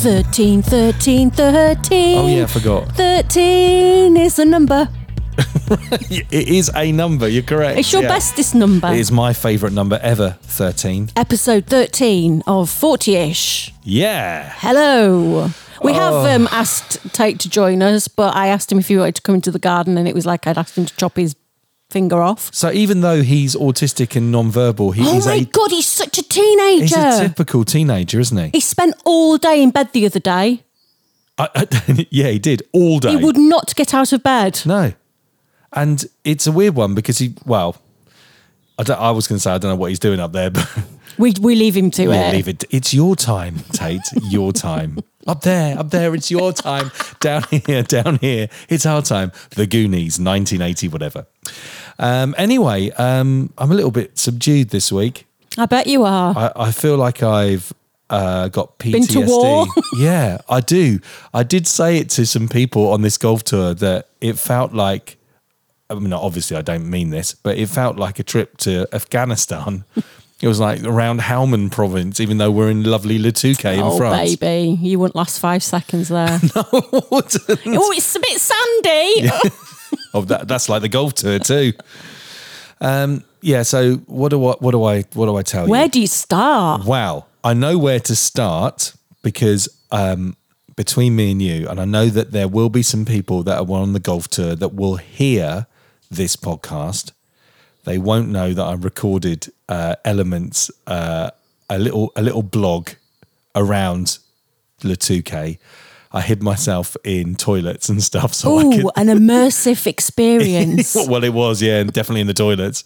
13, 13, 13. Oh yeah, I forgot. 13 is the number. It is a number. You're correct. It's your yeah. bestest number. It is my favourite number ever. Thirteen. Episode 13 of Fortyish. Yeah. Hello. We have Oh. um, asked Tate to join us, but I asked him if he wanted to come into the garden, and it was like I'd asked him to chop his finger off. So even though he's autistic and non-verbal, he Oh is my a God, he's such a teenager. he's a typical teenager, isn't he? he spent all day in bed the other day. I, I- yeah, he did all day. He would not get out of bed. No. And it's a weird one because he, well, I, don't, I was going to say, I don't know what he's doing up there, but We, we leave him to yeah, it. leave it. It's your time, Tate. your time. Up there, up there, it's your time. Down here, down here, it's our time. The Goonies, 1980, whatever. Um, anyway, um, I'm a little bit subdued this week. I bet you are. I, I feel like I've uh, got PTSD. Been to war? yeah, I do. I did say it to some people on this golf tour that it felt like. I mean, obviously, I don't mean this, but it felt like a trip to Afghanistan. It was like around Helmand province, even though we're in lovely Le Touquet in oh, France. baby. You wouldn't last five seconds there. What? oh, it's a bit sandy. oh, that, that's like the golf tour too. Um, yeah. So what do I what do I what do I tell you? Where do you start? Wow, I know where to start because um, between me and you, and I know that there will be some people that are on the golf tour that will hear this podcast. They won't know that I recorded uh, elements, uh, a little a little blog around Le Touquet. I hid myself in toilets and stuff, so I could Oh, an immersive experience. well, it was, yeah, and definitely in the toilets.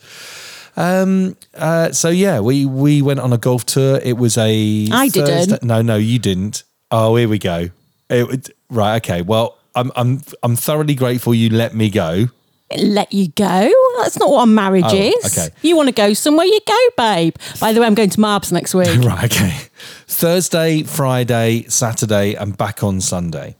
Um. Uh. So yeah, we we went on a golf tour. It was a. I didn't. No, no, you didn't. Oh, here we go. It, it- right. Okay. Well, I'm I'm I'm thoroughly grateful you let me go. Let you go. That's not what a marriage Oh, is. okay. You want to go somewhere, you go, babe. By the way, I'm going to Marbs next week. Right. Okay. Thursday, Friday, Saturday, and back on Sunday.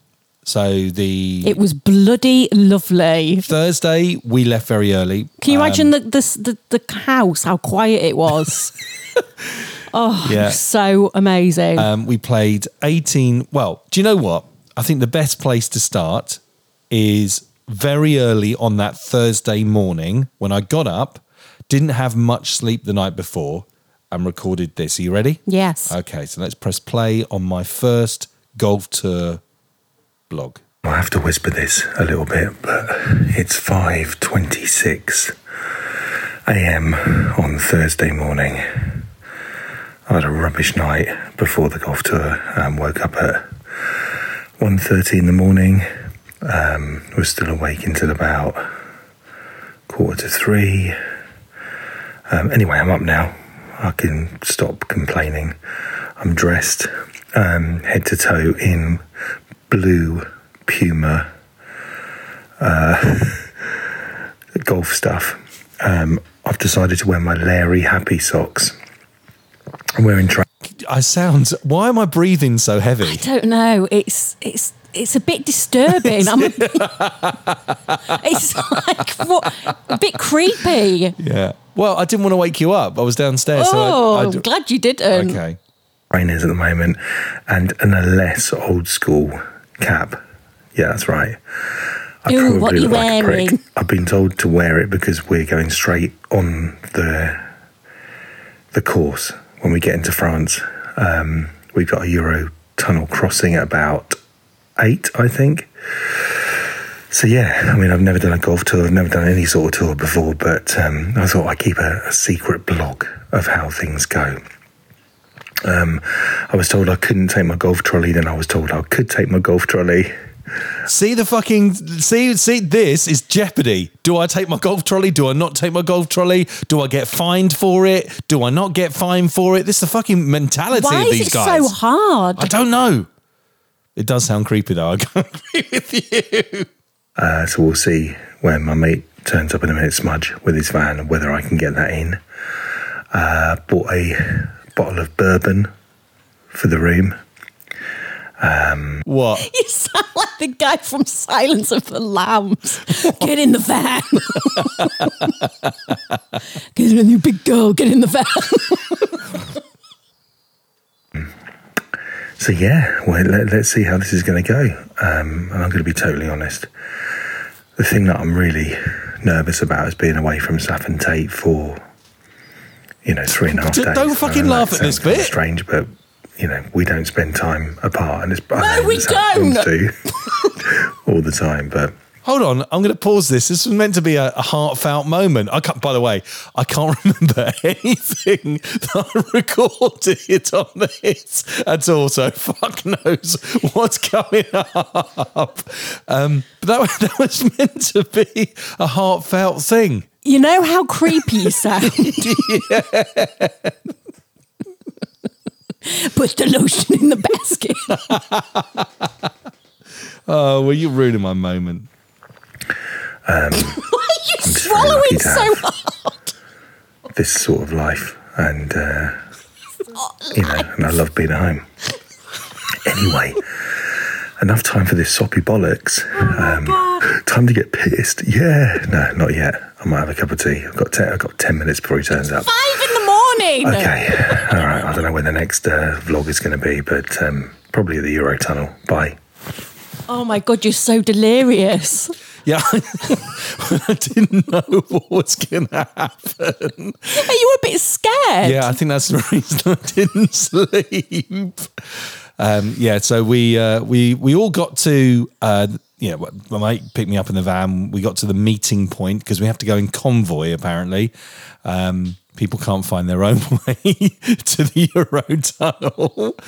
So the It was bloody lovely. Thursday we left very early. Can you imagine the, the the the house? How quiet it was. oh, Yeah. so amazing. Um, we played 18. Well, do you know what? I think the best place to start is very early on that Thursday morning when I got up, didn't have much sleep the night before, and recorded this. Are you ready? yes. Okay, so let's press play on my first golf tour blog. I have to whisper this a little bit, but it's 5:26 a.m. on Thursday morning. I had a rubbish night before the golf tour. Um, woke up at 1.30 in the morning. Um, was still awake until about quarter to three. Um, anyway, I'm up now. I can stop complaining. I'm dressed um, head to toe in blue Puma uh, golf stuff. Um, I've decided to wear my Larry Happy socks. I'm wearing tra- I sound. Why am I breathing so heavy? I don't know. It's it's it's a bit disturbing. I'm, it's like what, a bit creepy. Yeah. Well, I didn't want to wake you up. I was downstairs. I- Oh, I, I'm glad you didn't. okay. trainers at the moment and an a less old school cap. Yeah, that's right. I Ooh, what you look like a prick. wearing? I've been told to wear it because we're going straight on the the course when we get into France. Um, we've got a Euro tunnel crossing at about eight, I think. So yeah, I mean, I've never done a golf tour. I've never done any sort of tour before, but um, I thought I'd keep a, a secret blog of how things go. Um, I was told I couldn't take my golf trolley. Then I was told I could take my golf trolley. See the fucking see see this is jeopardy. Do I take my golf trolley? Do I not take my golf trolley? Do I get fined for it? Do I not get fined for it? This is the fucking mentality Why of is these it guys. so hard? I don't know. It does sound creepy though. I can't agree with you. Uh, so we'll see when my mate turns up in a minute, Smudge, with his van, and whether I can get that in. Uh, bought a bottle of bourbon for the room. What? You sound like the guy from Silence of the Lambs. Get in the van. get in, you big girl. Get in the van. So yeah, well, let, let's see how this is going to go. Um, and I'm going to be totally honest. The thing that I'm really nervous about is being away from Saf and Tate for, you know, three and a half days. don't fucking laugh at this bit. Strange, but you know, we don't spend time apart, and it's No, we it's how films don't. do all the time. But Hold on, I'm going to pause this. This was meant to be a, a heartfelt moment. I can't. By the way, I can't remember anything that I recorded on this at all. So fuck knows what's coming up. Um, but that, was- that was meant to be a heartfelt thing. You know how creepy you sound. Put the lotion in the basket. Oh, well, you're ruining my moment. Why are you swallowing so hard? this sort of life, and uh, you know, and I love being at home. Anyway, enough time for this soppy bollocks. Um, time to get pissed. Yeah, no, not yet. I might have a cup of tea. I've got ten, I've got ten minutes before he turns up. Five in the morning. Okay, all right. I don't know when the next uh, vlog is going to be, but um, probably at the Eurotunnel. Bye. Oh my god, you're so delirious. Yeah, I didn't know what was going to happen. Are you a bit scared? Yeah, I think that's the reason I didn't sleep. Um, yeah, so we uh, we we all got to uh, yeah, well, my mate picked me up in the van. We got to the meeting point because we have to go in convoy. Apparently, um, people can't find their own way to the Eurotunnel.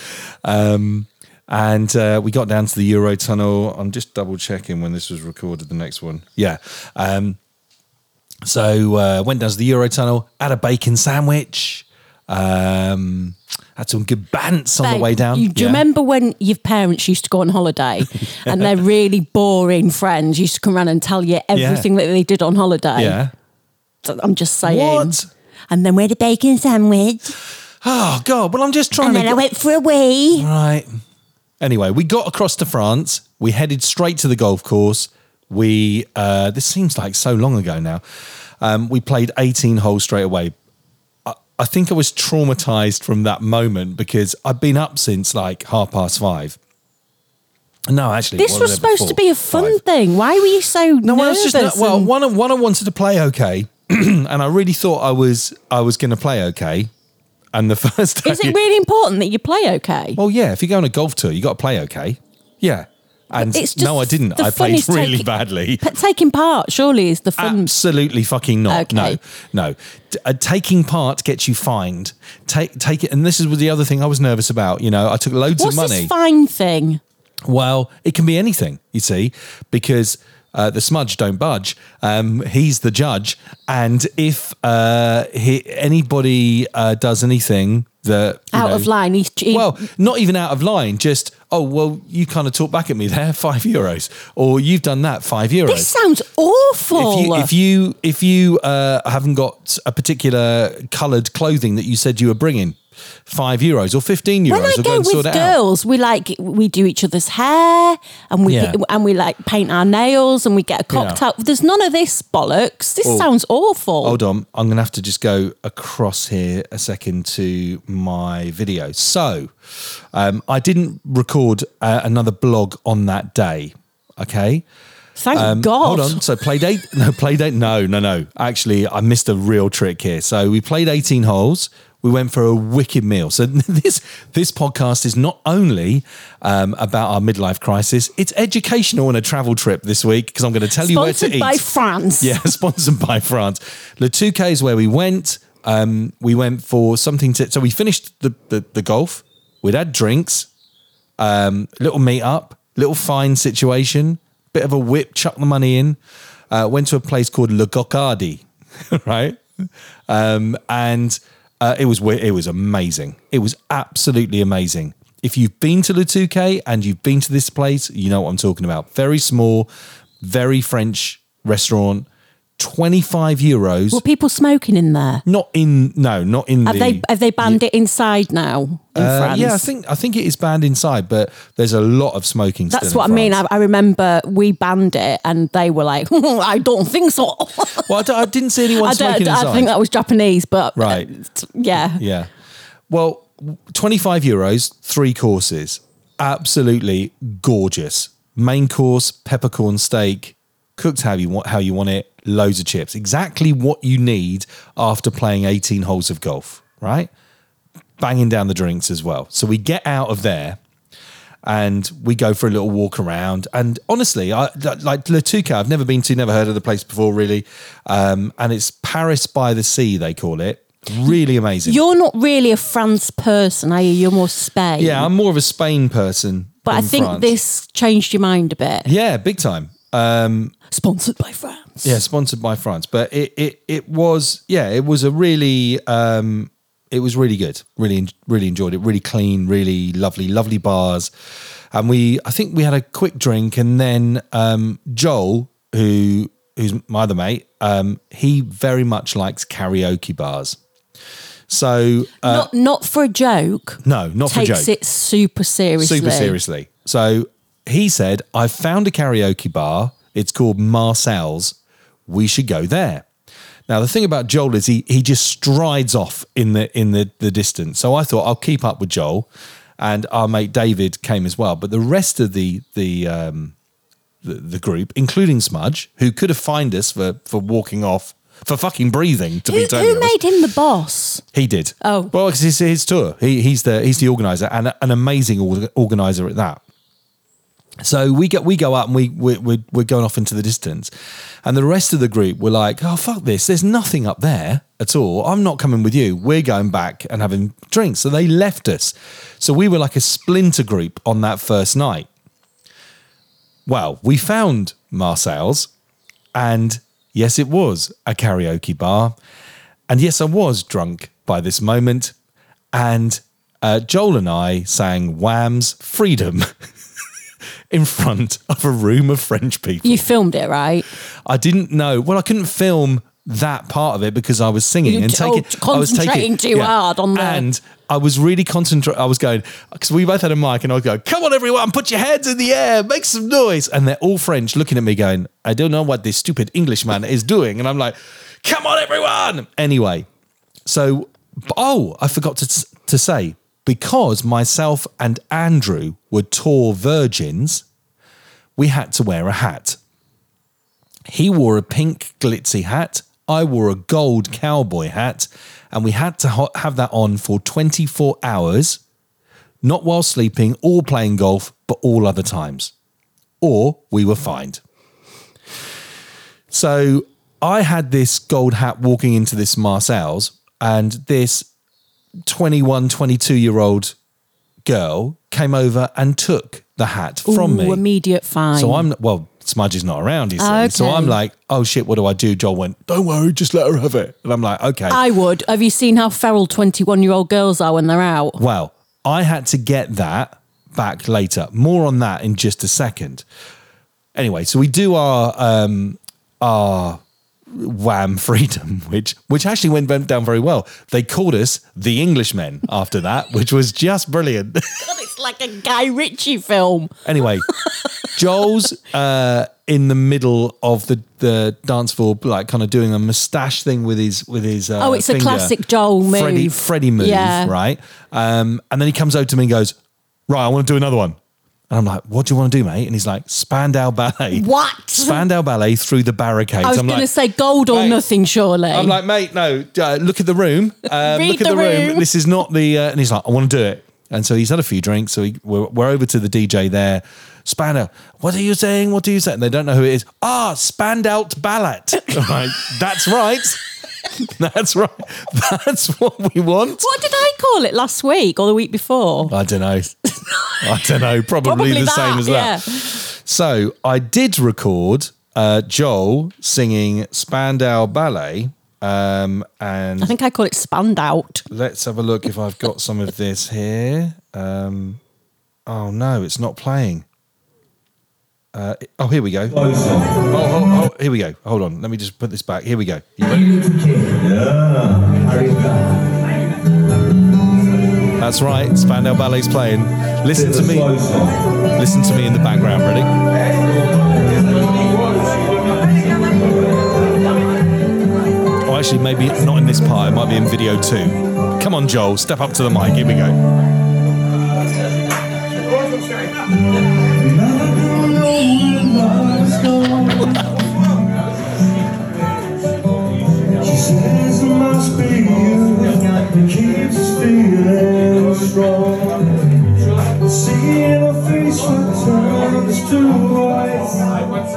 Um, and uh, we got down to the Eurotunnel. I'm just double checking when this was recorded. The next one, yeah. Um, so uh, went down to the Eurotunnel, had a bacon sandwich, um, had some good bants on the way down. You, do you remember when your parents used to go on holiday and their really boring friends used to come around and tell you everything that they did on holiday? Yeah. I'm just saying. What? And then we had a bacon sandwich. Oh God! Well, I'm just trying And to. then I went for a wee. Right. Anyway, we got across to France. We headed straight to the golf course. We uh, this seems like so long ago now. Um, we played 18 holes straight away. I, I think I was traumatized from that moment because I've been up since like half past five. No, actually, This was supposed before? to be a fun Five. thing. Why were you so No, nervous? was just well. One, one, I wanted to play okay, and I really thought I was I was going to play okay. And the first day, Is it really important that you play okay? Well, yeah. If you go on a golf tour, you got to play okay. Yeah. And It's just no, I didn't. the I fun played is really taking- badly. But taking part surely is the fun. Absolutely fucking not. Okay. No, no. T- uh, taking part gets you fined. Take take it. And this is the other thing I was nervous about. You know, I took loads What's of money. this fine thing? Well, it can be anything, you see, because uh, the smudge don't budge. Um, he's the judge, and if uh, he, anybody uh, does anything that Out know- of line. He's, he, well, not even out of line. Just oh well, you kind of talk back at me there, five euros, or you've done that, five euros. this sounds awful. if you if you if you uh, haven't got a particular coloured clothing that you said you were bringing, five euros or fifteen euros, when I go with it out. girls, we like we do each other's hair and we Yeah. and we like paint our nails and we get a cocktail. There's none of this bollocks. This Oh. sounds awful. Hold on, I'm going to have to just go across here a second to my video. So, um, I didn't record uh, another blog on that day. Okay. Thank Um, God. Hold on. So play date? No, play date? No, no, no. Actually, I missed a real trick here. So we played 18 holes. We went for a wicked meal. So this this podcast is not only um, about our midlife crisis; it's educational and a travel trip this week because I'm going to tell you where to Sponsored eat. by France. Yeah, sponsored by France. Le Touquet is where we went. Um, we went for something to. So we finished the the, the golf. We'd had drinks, um, little meet up, little fine situation, bit of a whip, chuck the money in. Uh, went to a place called Le Gocardi, right? Um, and uh, it was it was amazing. It was absolutely amazing. If you've been to Le Touquet and you've been to this place, you know what I'm talking about. Very small, very French restaurant. 25 euros. Were people smoking in there? not in no, not in Have the they have they banned it inside now in uh, France? yeah, I think I think it is banned inside, but there's a lot of smoking. That's what I mean. I, I remember we banned it, and they were like, "I don't think so." well, I, d- I didn't see anyone I, smoking inside. I think that was Japanese, but uh, Right. yeah. yeah. Well, 25 euros, three courses. absolutely gorgeous. Main course, peppercorn steak, cooked how you want how you want it, loads of chips. Exactly what you need after playing 18 holes of golf, right? Banging down the drinks as well. So we get out of there and we go for a little walk around. And honestly, I like Le I've never been to, never heard of the place before, really. Um, and it's Paris by the Sea, they call it. Really amazing. You're not really a France person, are you? You're more Spain. yeah, I'm more of a Spain person. but I think France. this changed your mind a bit. Yeah, big time. Um, Sponsored by France. Yeah, sponsored by France, but it it it was yeah, it was a really um it was really good. Really really enjoyed it. Really clean, really lovely, lovely bars. And we I think we had a quick drink and then um Joel who who's my other mate, um he very much likes karaoke bars. So uh, not not for a joke. no, not for a Takes joke it super seriously. super seriously. So he said, "I've found a karaoke bar. It's called Marcel's. We should go there. Now the thing about Joel is he he just strides off in the in the, the distance. So I thought I'll keep up with Joel, and our mate David came as well. But the rest of the the um, the, the group, including Smudge, who could have fined us for for walking off for fucking breathing. To Who, be totally who made him the boss? He did. Oh. well, because it's his tour. He, he's the he's the organizer and an amazing organizer at that. So we go we go up and we we we're, we're going off into the distance, and the rest of the group were like, "Oh fuck this! There's nothing up there at all. I'm not coming with you. We're going back and having drinks." So they left us. So we were like a splinter group on that first night. Well, we found Marcel's, and yes, it was a karaoke bar. And yes, I was drunk by this moment. And uh, Joel and I sang Wham's Freedom in front of a room of French people. You filmed it, right? I didn't know. Well, I couldn't film that part of it because I was singing You and taking. oh, I was concentrating too hard on that. And I was really concentrating. I was going because we both had a mic, and I was going, "Come on, everyone, put your hands in the air, make some noise." And they're all French, looking at me, going, "I don't know what this stupid Englishman is doing." And I'm like, "Come on, everyone!" Anyway, so oh, I forgot to to say because myself and Andrew were tour virgins, we had to wear a hat. He wore a pink glitzy hat. I wore a gold cowboy hat, and we had to have that on for 24 hours, not while sleeping or playing golf, but all other times. Or we were fined. So I had this gold hat walking into this Marcel's, and this 21, 22 year old girl came over and took the hat from Ooh, me. immediate fine. So I'm well, Smudge is not around, you see. Ah, So. I'm like, oh shit, what do I do? Joel went, don't worry, just let her have it. And I'm like, okay. I would. Have you seen how feral 21 year old girls are when they're out? well, I had to get that back later. More on that in just a second. Anyway, so we do our um our wham freedom, which which actually went went down very well. They called us the Englishmen after that, which was just brilliant. God, it's like a Guy Ritchie film. Anyway, Joel's uh, in the middle of the, the dance floor, like kind of doing a moustache thing with his with his. Uh, Oh, it's a classic Joel move. Freddie, Freddie move, Yeah. right? Um, and then he comes over to me and goes, "Right, I want to do another one." And I'm like, "What do you want to do, mate?" And he's like, "Spandau Ballet." What? Spandau Ballet through the barricades. I was going to say gold or nothing, surely. I'm like, mate, no. Uh, look at the room. Um, Read look at the the, room. room. This is not the. Uh, and he's like, I want to do it. And so he's had a few drinks. So he, we're, we're over to the DJ there. Spandau, what are you saying? What do you say? And they don't know who it is. Ah, Spandau Ballet. right, that's right. that's right. That's what we want. what did I call it last week or the week before? I don't know. I don't know. Probably, the same as that. yeah. So I did record uh, Joel singing Spandau Ballet. Um, and I think I call it spanned out. let's have a look if I've got some of this here. Um, oh no, it's not playing. Uh, oh, here we go. Oh, oh, oh, here we go. Hold on. Let me just put this back. Here we go. That's right. Spandau Ballet's playing. Listen to me. Listen to me in the background. Ready? Oh, actually, maybe not in this part. It might be in video two. Come on, Joel. Step up to the mic. Here we go.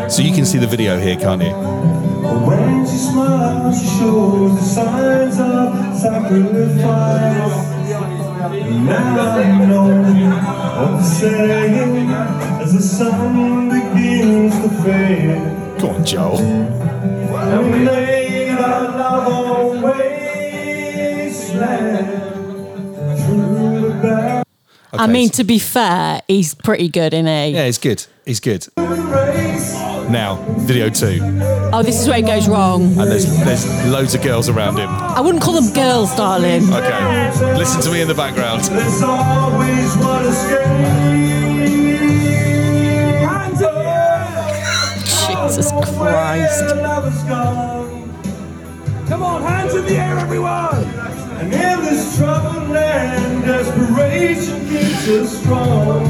So you can see the video here, can't you? When she smiles, she shows the signs of sacrifice. Now I know what the saying as the sun begins to fade. Go on, Joel. And we made our love on wasteland through the back I mean, so- to be fair, he's pretty good, isn't he? yeah, he's good. He's good. Race. Now, video two, Oh, this is where it goes wrong. and there's there's loads of girls around him. I wouldn't call them girls, darling. Okay, listen to me in the background. There's always one escape. Hands up. Jesus Christ. Is gone. Come on, hands in the air, everyone! And in this troubled land, desperation keeps us strong.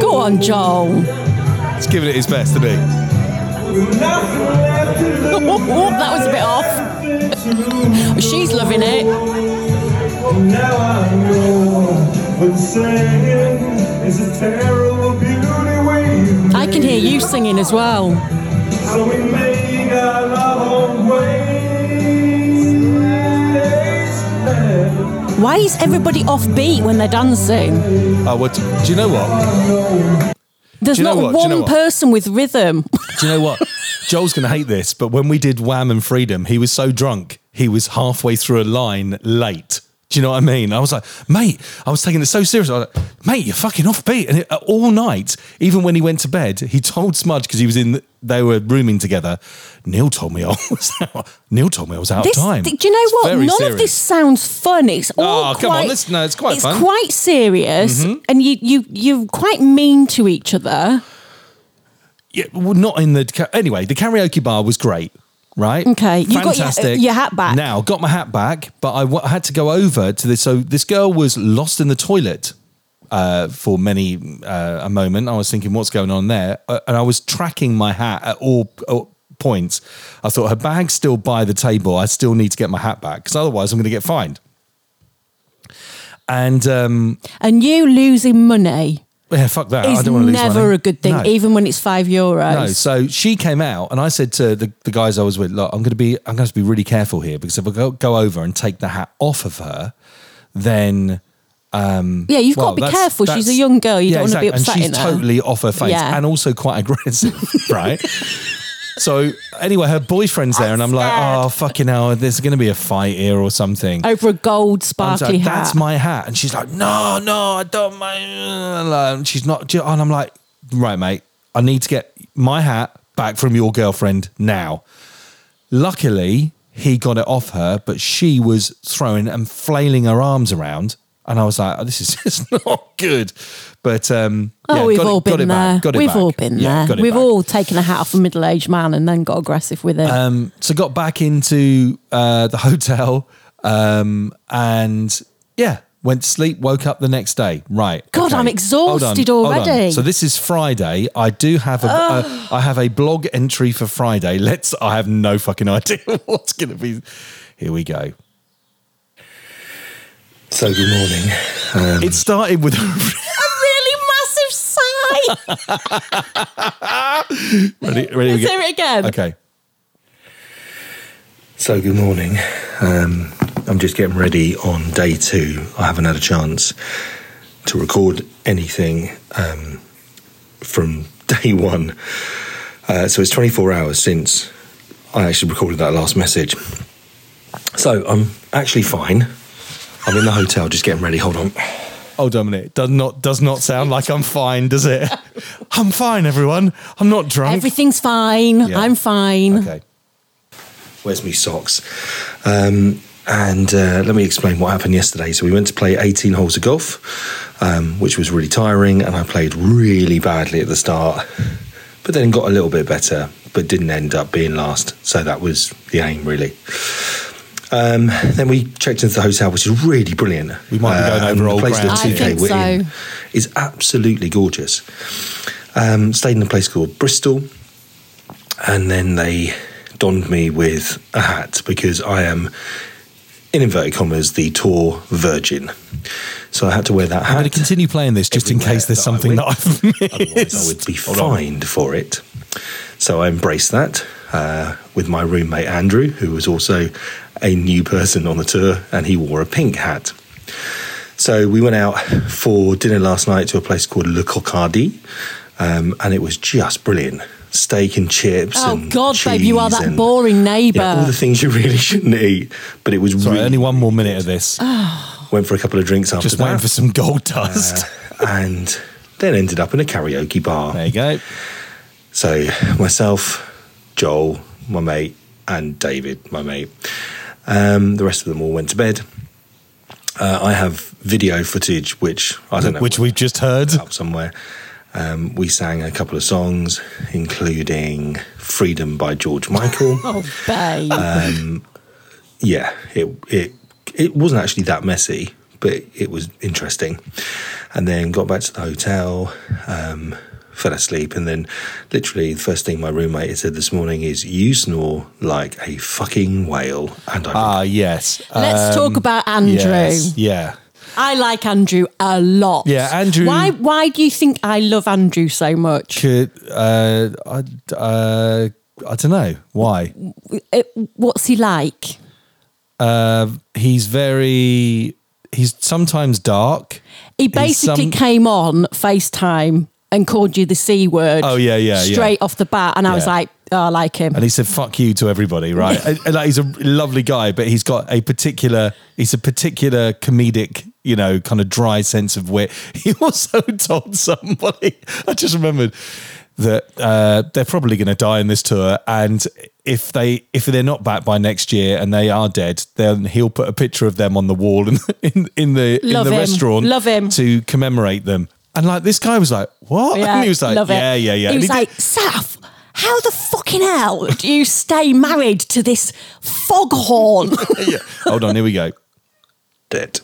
Go on, Joel. He's giving it his best, isn't he? With nothing to lose. Oh, that was a bit off. She's loving it. Now I know what saying is a terrible beauty way. I can hear you singing as well. So we made our love on Why is everybody offbeat when they're dancing? Oh, what? Do you know what? There's you know not what? Do you one know person with rhythm. Do you know what? Joel's going to hate this, but when we did Wham and Freedom, he was so drunk, he was halfway through a line late. Do you know what I mean? I was like, mate, I was taking it so serious. I was like, mate, you're fucking offbeat. And it, uh, all night, even when he went to bed, he told Smudge because he was in, they were rooming together. Neil told me I was out. Neil told me I was out This, of time. do you know It's what? None serious. of this sounds fun. It's all Oh, quite, come on, listen, no, it's quite funny. it's fun. Mm-hmm. quite serious, and you you you're quite mean to each other. Yeah, well, not in the anyway. The karaoke bar was great, right? Okay, you got your- fantastic. your hat back. Now got my hat back, but I w- had to go over to this. So this girl was lost in the toilet uh, for many uh, a moment. I was thinking, what's going on there? Uh, and I was tracking my hat at all, all points. I thought her bag's still by the table. I still need to get my hat back because otherwise I'm going to get fined. And um, And you losing money yeah, fuck that. I don't want to lose never money. a good thing, No. even when it's five euros. No, so she came out, and I said to the, the guys I was with, "Look, I'm going to be, I'm going to be really careful here because if I go, go over and take the hat off of her, then um, Yeah, you've got to be that's- careful. She's a young girl. You yeah, don't want to be upsetting and she's her. totally off her face Yeah. and also quite aggressive, right? So anyway, her boyfriend's there, and I'm like, "Oh fucking hell, there's going to be a fight here or something." Over a gold sparkly like, hat. That's my hat. And she's like, no, no, I don't mind. And she's not. And I'm like, right, mate, I need to get my hat back from your girlfriend now. Luckily, he got it off her, but she was throwing and flailing her arms around. And I was like, oh, this is just not good. But um, Oh, yeah, we've got it- all got been there. it We've back. all been Yeah, there. We've back. all taken a hat off a middle-aged man and then got aggressive with it. Um, so got back into uh, the hotel um, and yeah, went to sleep, woke up the next day. Right. God, I'm Hold on, exhausted hold on. already. So this is Friday. I do have a, a I have a blog entry for Friday. Let's I have no fucking idea what's going to be. Here we go. So, good morning. Um, It started with a really massive sigh. ready, ready Let's we go. hear it again. Okay. So, good morning. Um, I'm just getting ready on day two. I haven't had a chance to record anything um, from day one. Uh, so, it's 24 hours since I actually recorded that last message. So, I'm actually fine. I'm in the hotel just getting ready. Hold on. Oh, Dominic, does not does not sound like I'm fine, does it? I'm fine, everyone. I'm not drunk. Everything's fine. Yeah. I'm fine. Okay. Where's me socks? Um, and uh, let me explain what happened yesterday. So we went to play 18 holes of golf, um, which was really tiring, and I played really badly at the start, but then got a little bit better, but didn't end up being last. So that was the aim, really. Um, then we checked into the hotel, which is really brilliant. We might be going Uh, over and old the place ground that here. I 2K think we're so. in is absolutely gorgeous. Um, stayed in a place called Bristol, and then they donned me with a hat because I am, in inverted commas, the tour virgin. So I had to wear that I'm hat. going to continue playing this just in case there's that I something that. I've Otherwise, I would be Hold on. fined for it. So I embraced that uh, with my roommate Andrew, who was also a new person on the tour, and he wore a pink hat. So we went out for dinner last night to a place called Le Cocardi, um, and it was just brilliant. Steak and chips. Oh and God, babe, you are that and- boring neighbour. Yeah, all the things you really shouldn't eat. But it was Sorry, really only one more minute of this. went for a couple of drinks after Just that, waiting for some gold dust. and then ended up in a karaoke bar. there you go. So myself, Joel, my mate, and David, my mate. Um, the rest of them all went to bed. Uh, I have video footage, which I don't know, Which we've just heard. up somewhere. Um, we sang a couple of songs, including "Freedom" by George Michael. Oh, babe. Uh, yeah, it it it wasn't actually that messy, but it was interesting. And then got back to the hotel, um, fell asleep, and then literally the first thing my roommate had said this morning is, "You snore like a fucking whale," and I Ah, yes. Let's Um, talk about Andrew. yes, Yeah. I like Andrew a lot. Yeah, Andrew- Why? Why do you think I love Andrew so much? Could uh, I, uh, I don't know why. Uh, What's he like? Uh, he's very. He's sometimes dark. He basically some- came on FaceTime and called you the c word. Oh, yeah, yeah, yeah. straight off the bat, and I was like, oh, I like him. and he said "fuck you" to everybody, right? and, and, like, he's a lovely guy, but he's got a particular, he's a particular comedic, you know, kind of dry sense of wit. He also told somebody, I just remembered that uh, they're probably going to die in this tour, and if they if they're not back by next year and they are dead, then he'll put a picture of them on the wall in in, in the Love in the him. restaurant, Love him. to commemorate them. And like this guy was like, "What?" Yeah, and he was like, "Yeah, yeah, yeah." He And was did- like, Saf, how the fucking hell do you stay married to this foghorn? yeah. Hold on, here we go. dead.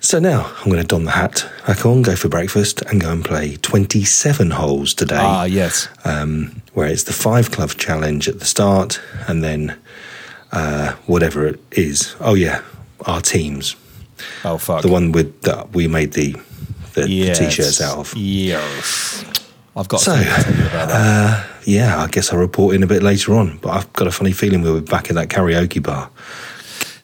So now I'm going to don the hat I on, go for breakfast, and go and play 27 holes today. Ah, yes. um, where it's the five club challenge at the start, and then uh, whatever it is. Oh yeah, our teams. Oh fuck. The one with that we made the the, the Yes. t-shirts out of. Yes. I've got So, something to tell you about that. Yeah, I guess I'll report in a bit later on. But I've got a funny feeling we'll be back at that karaoke bar.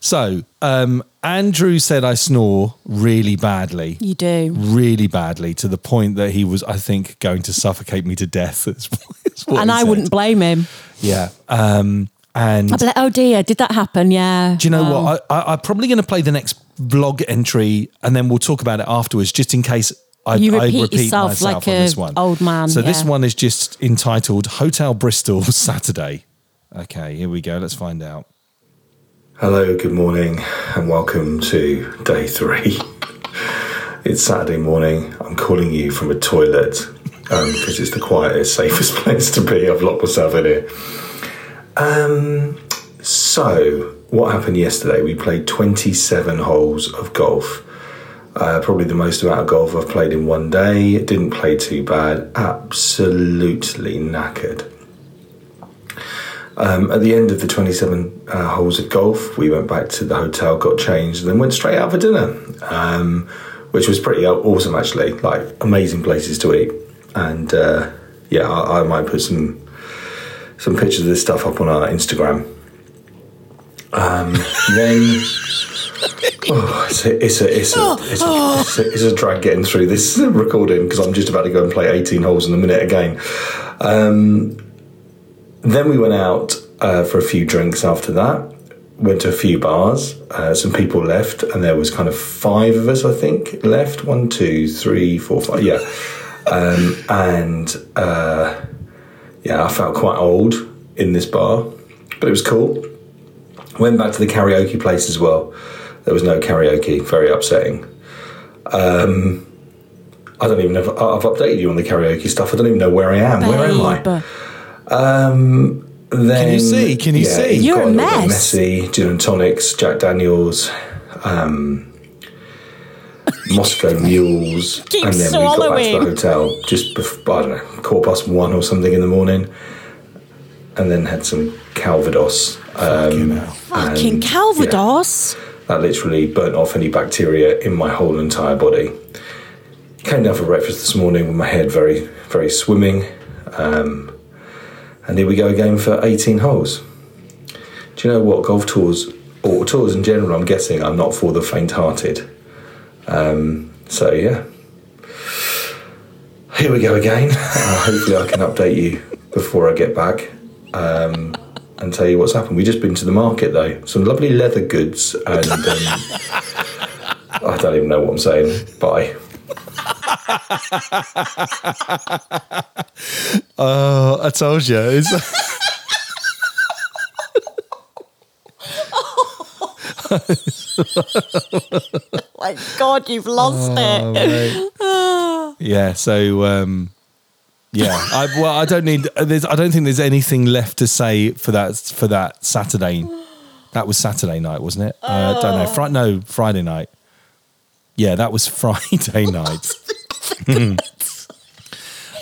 so, um, Andrew said I snore really badly. you do. Really badly to the point that he was, I think, going to suffocate me to death. That's what- And I said. wouldn't blame him. Yeah. Um, and I'd be like, oh dear, did that happen? Yeah. do you know Wow. what? I, I, I'm probably going to play the next blog entry and then we'll talk about it afterwards, just in case I, You I repeat repeat yourself myself like on a this one. old man, So this one is just entitled Hotel Bristol Saturday. Okay, here we go. Let's find out. Hello, good morning, and welcome to day three. It's Saturday morning. I'm calling you from a toilet because it's the quietest, safest place to be. I've locked myself in here. Um, so, what happened yesterday? We played 27 holes of golf. Uh, probably the most amount of golf I've played in one day. Didn't play too bad. Absolutely knackered. Um, at the end of the 27 uh, holes of golf, we went back to the hotel, got changed, and then went straight out for dinner, um, which was pretty awesome actually. Like amazing places to eat, and uh, yeah, I, I might put some some pictures of this stuff up on our Instagram. Um, then. Oh, it's a, it's a, it's a, it's a, it's a, it's a drag getting through this recording because I'm just about to go and play 18 holes in a minute again. Um, then we went out uh, for a few drinks after that. Went to a few bars. Uh, some people left, and there was kind of five of us, I think, left. One, two, three, four, five. Yeah, um, and uh, yeah, I felt quite old in this bar, but it was cool. Went back to the karaoke place as well. There was no karaoke. Very upsetting. Um, I don't even know. If, I've updated you on the karaoke stuff. I don't even know where I am. Where am I? Um, Then, Can you see? Can you yeah, see? You're got a mess. Messy, gin and tonics, Jack Daniels, um, Moscow Mules, Keep and then we got back to the hotel just before, I don't know, quarter past one or something in the morning, and then had some Calvados. Um, Fucking Calvados. yeah, that literally burnt off any bacteria in my whole entire body. Came down for breakfast this morning with my head very, very swimming. Um, and here we go again for 18 holes. Do you know what? Golf tours, or tours in general, I'm guessing, are not for the faint hearted. Um, so, yeah. Here we go again. Uh, hopefully, I can update you before I get back um, and tell you what's happened. We've just been to the market, though. Some lovely leather goods, and um, I don't even know what I'm saying. Bye. Oh, I told you. It's, My God, you've lost Oh, it. yeah. So, um, yeah. I, well, I don't need. There's, I don't think there's anything left to say for that for that Saturday. That was Saturday night, wasn't it? Uh, I don't know. No, Friday night. Yeah, that was Friday night.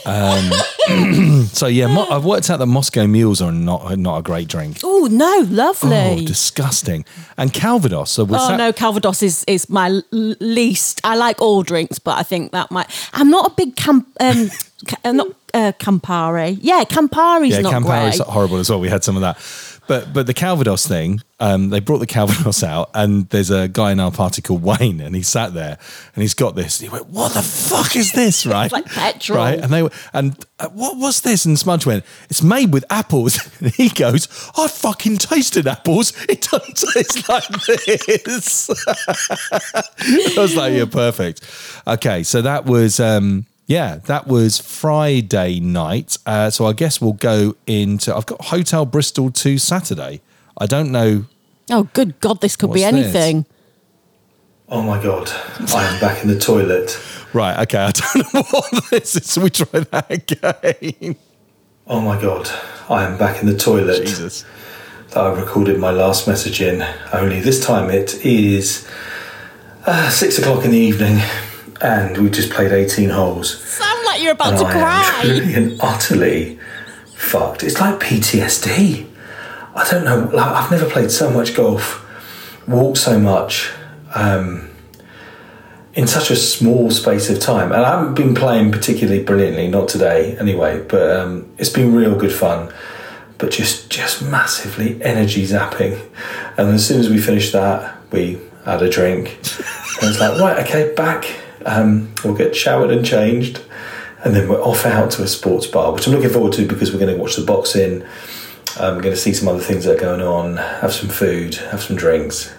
um, so yeah, Mo- I've worked out that Moscow Mules are not are not a great drink. Oh no, lovely. Oh, disgusting! And Calvados. So Oh no, Calvados is is my l- least. I like all drinks, but I think that might. I'm not a big camp. Um, ca- uh, not uh, Campari. Yeah, Campari's yeah, not Campari's great. horrible as well. We had some of that, but but the Calvados thing, um, they brought the Calvados out, and there's a guy in our party called Wayne, and he sat there, and he's got this. And he went, "What the fuck is this?" Right, like petrol. right? And they were, and uh, what was this? And Smudge went, "It's made with apples." And he goes, "I fucking tasted apples. It doesn't taste like this." I was like, "You're perfect." Okay, so that was. Um, yeah, that was Friday night. Uh, so I guess we'll go into. I've got Hotel Bristol to Saturday. I don't know. Oh, good God, this could be What's this? anything. Oh my god, I am back in the toilet. Right, okay, I don't know what this is. So we try that again. Oh my god, I am back in the toilet. Jesus. that I recorded my last message in. Only this time it is uh, six o'clock in the evening, and we just played 18 holes. Sound like you're about And to I am truly and utterly fucked. It's like PTSD. I don't know. Like, I've never played so much golf, walked so much, um, in such a small space of time. And I haven't been playing particularly brilliantly, not today anyway. But um, it's been real good fun. But just just massively energy zapping. And as soon as we finished that, we had a drink. And it's like, right, okay, back. Um, we'll get showered and changed. And then we're off out to a sports bar, which I'm looking forward to because we're going to watch the boxing. We're going to see some other things that are going on, have some food, have some drinks.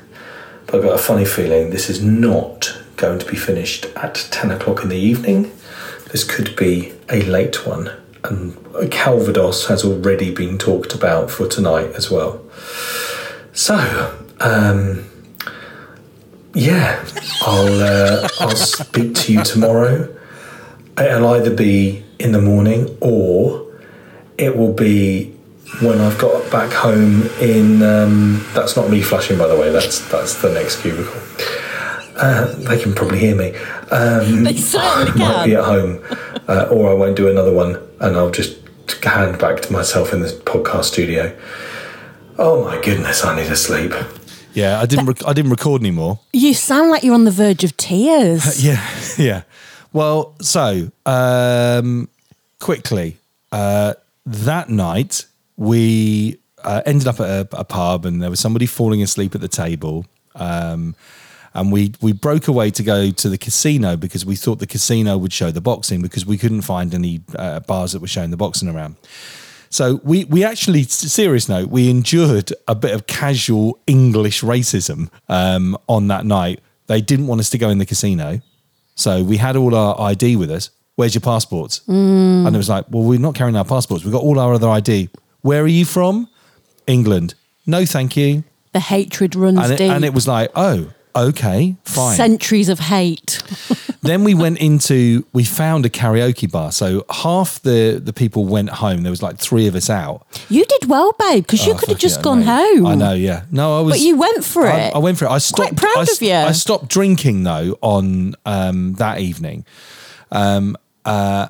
But I've got a funny feeling this is not going to be finished at 10 o'clock in the evening. This could be a late one. And Calvados has already been talked about for tonight as well. So, um, yeah, I'll, uh, I'll speak to you tomorrow. It'll either be in the morning or it will be when I've got back home in. Um, that's not me flushing, by the way. That's that's the next cubicle. Uh, they can probably hear me. Um, They certainly might be at home, uh, or I won't do another one, and I'll just hand back to myself in the podcast studio. Oh my goodness, I need to sleep. Yeah, I didn't. Rec- I didn't record anymore. You sound like you're on the verge of tears. Yeah, yeah. Well, so um, quickly, uh, that night we uh, ended up at a, a pub, and there was somebody falling asleep at the table. Um, and we we broke away to go to the casino because we thought the casino would show the boxing because we couldn't find any uh, bars that were showing the boxing around. So we we actually, serious note, we endured a bit of casual English racism um, on that night. They didn't want us to go in the casino, so we had all our ID with us. Where's your passports? And it was like, well, we're not carrying our passports. We've got all our other ID. Where are you from? England. No, thank you. The hatred runs And it, deep. and it was like, oh, okay, fine. Centuries of hate. then we went into we found a karaoke bar. So half the the people went home. There was like three of us out. You did well, babe, because you Oh, could have just gone home. I know, yeah. No, I was. But you went for I, it. I went for it. I stopped. proud I, of you. I stopped drinking though on um, that evening, um, uh,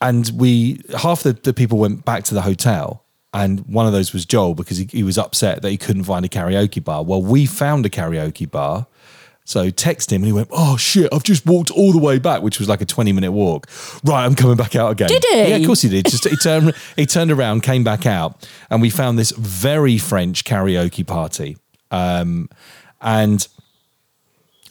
and we half the, the people went back to the hotel. And one of those was Joel because he, he was upset that he couldn't find a karaoke bar. Well, we found a karaoke bar. So text him and he went, Oh shit, I've just walked all the way back, which was like a 20 minute walk. Right, I'm coming back out again. Did he? Yeah, of course he did. Just he turned he turned around, came back out, and we found this very French karaoke party. Um, and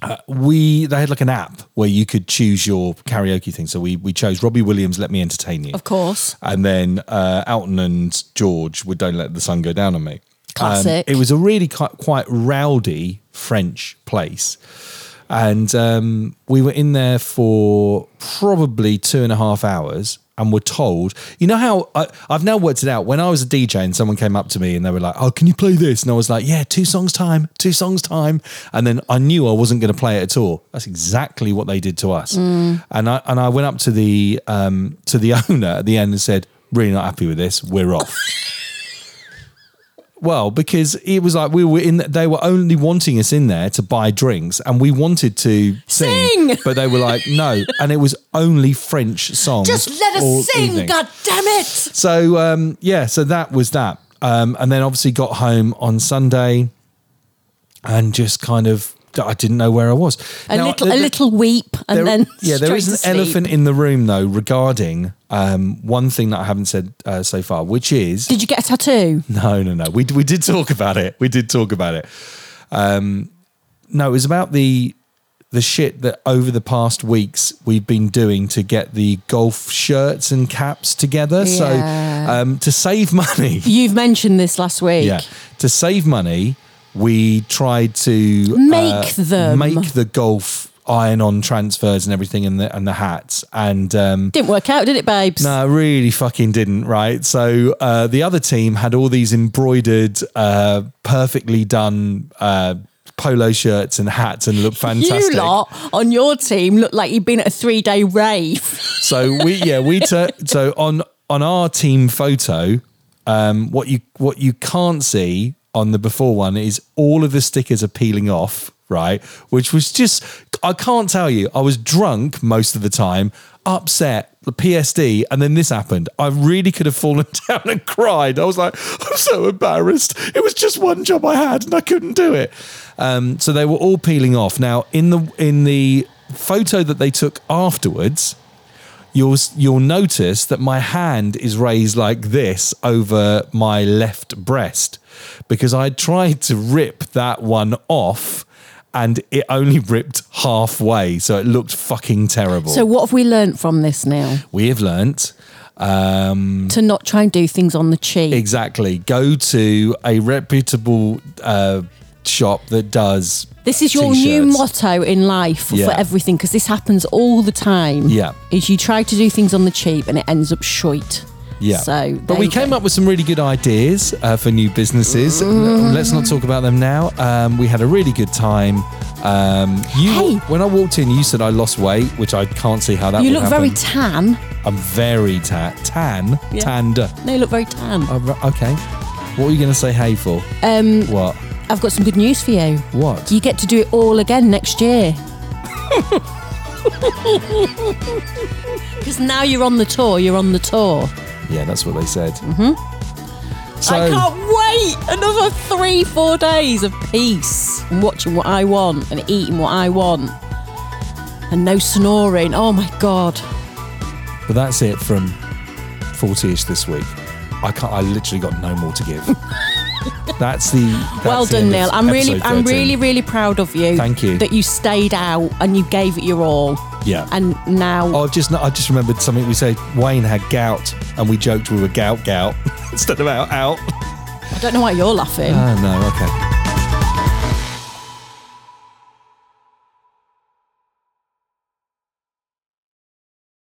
uh, we they had like an app where you could choose your karaoke thing. So we we chose Robbie Williams, Let Me Entertain You. Of course. And then uh, Elton and George would Don't Let the Sun Go Down on Me. Classic. Um, it was a really quite, quite rowdy French place. And um, we were in there for probably two and a half hours and were told, you know how I, I've now worked it out. When I was a DJ and someone came up to me and they were like, Oh, can you play this? And I was like, Yeah, two songs time, two songs time. And then I knew I wasn't going to play it at all. That's exactly what they did to us. And I and I went up to the um, to the owner at the end and said, Really not happy with this. We're off. Well, because it was like we were in. They were only wanting us in there to buy drinks, and we wanted to sing, Sing! but they were like, no, and it was only French songs. Just let us sing, evening. god damn it. So um, yeah, so that was that, um, and then obviously got home on Sunday, and just kind of I didn't know where I was. A Now, little a little weep and there- then yeah, there is an elephant in the room though regarding um, one thing that I haven't said uh, so far, which is Did you get a tattoo? no, no, no. We we did talk about it. We did talk about it. Um, no, it was about the the shit that over the past weeks we've been doing to get the golf shirts and caps together. Yeah. So um, to save money, You've mentioned this last week. yeah, to save money, we tried to Make uh, them. make the golf iron-on transfers and everything, and the and the hats and. Um, Didn't work out, did it, babes? no, really fucking didn't, right? So uh, the other team had all these embroidered, uh, perfectly done uh, polo shirts and hats and looked fantastic. You lot on your team look like you've been at a three day rave. So we, yeah, we tur- so on on our team photo, um, what you what you can't see on the before one is all of the stickers are peeling off, right? Which was just I can't tell you. I was drunk most of the time, upset, the PSD, and then this happened. I really could have fallen down and cried. I was like, I'm so embarrassed. It was just one job I had and I couldn't do it. Um, so they were all peeling off. Now in the in the photo that they took afterwards, you'll you'll notice that my hand is raised like this over my left breast because I tried to rip that one off and it only ripped halfway so it looked fucking terrible So what have we learnt from this now? we have learnt um To not try and do things on the cheap. exactly go to a reputable uh shop that does This is your new t-shirts. motto in life Yeah. for everything because this happens all the time. Yeah. Is you try to do things on the cheap and it ends up shite. Yeah. So, but we came go. up with some really good ideas uh, for new businesses. Let's not talk about them now. Um, we had a really good time. Um, you, Hey. when I walked in, you said I lost weight, which I can't see how that. You look very tan. I'm very ta- tan, Yeah. tanned. No, you look very tan. Ri- okay. What were you going to say? Hey for Um, what? I've got some good news for you. What? You get to do it all again next year. Because now you're on the tour, you're on the tour. yeah, that's what they said. Mm-hmm. So I can't wait another three, four days of peace and watching what I want and eating what I want. And no snoring. Oh my God. But that's it from Fortyish this week. I can't. I literally got no more to give. that's the. That's well done, Neil. I'm really, I'm 13. really, really proud of you. Thank you. That you stayed out and you gave it your all. Yeah. And now, Oh, I've just I just remembered something we said. Wayne had gout, and we joked we were gout gout instead of out out. I don't know why you're laughing. Oh no, okay.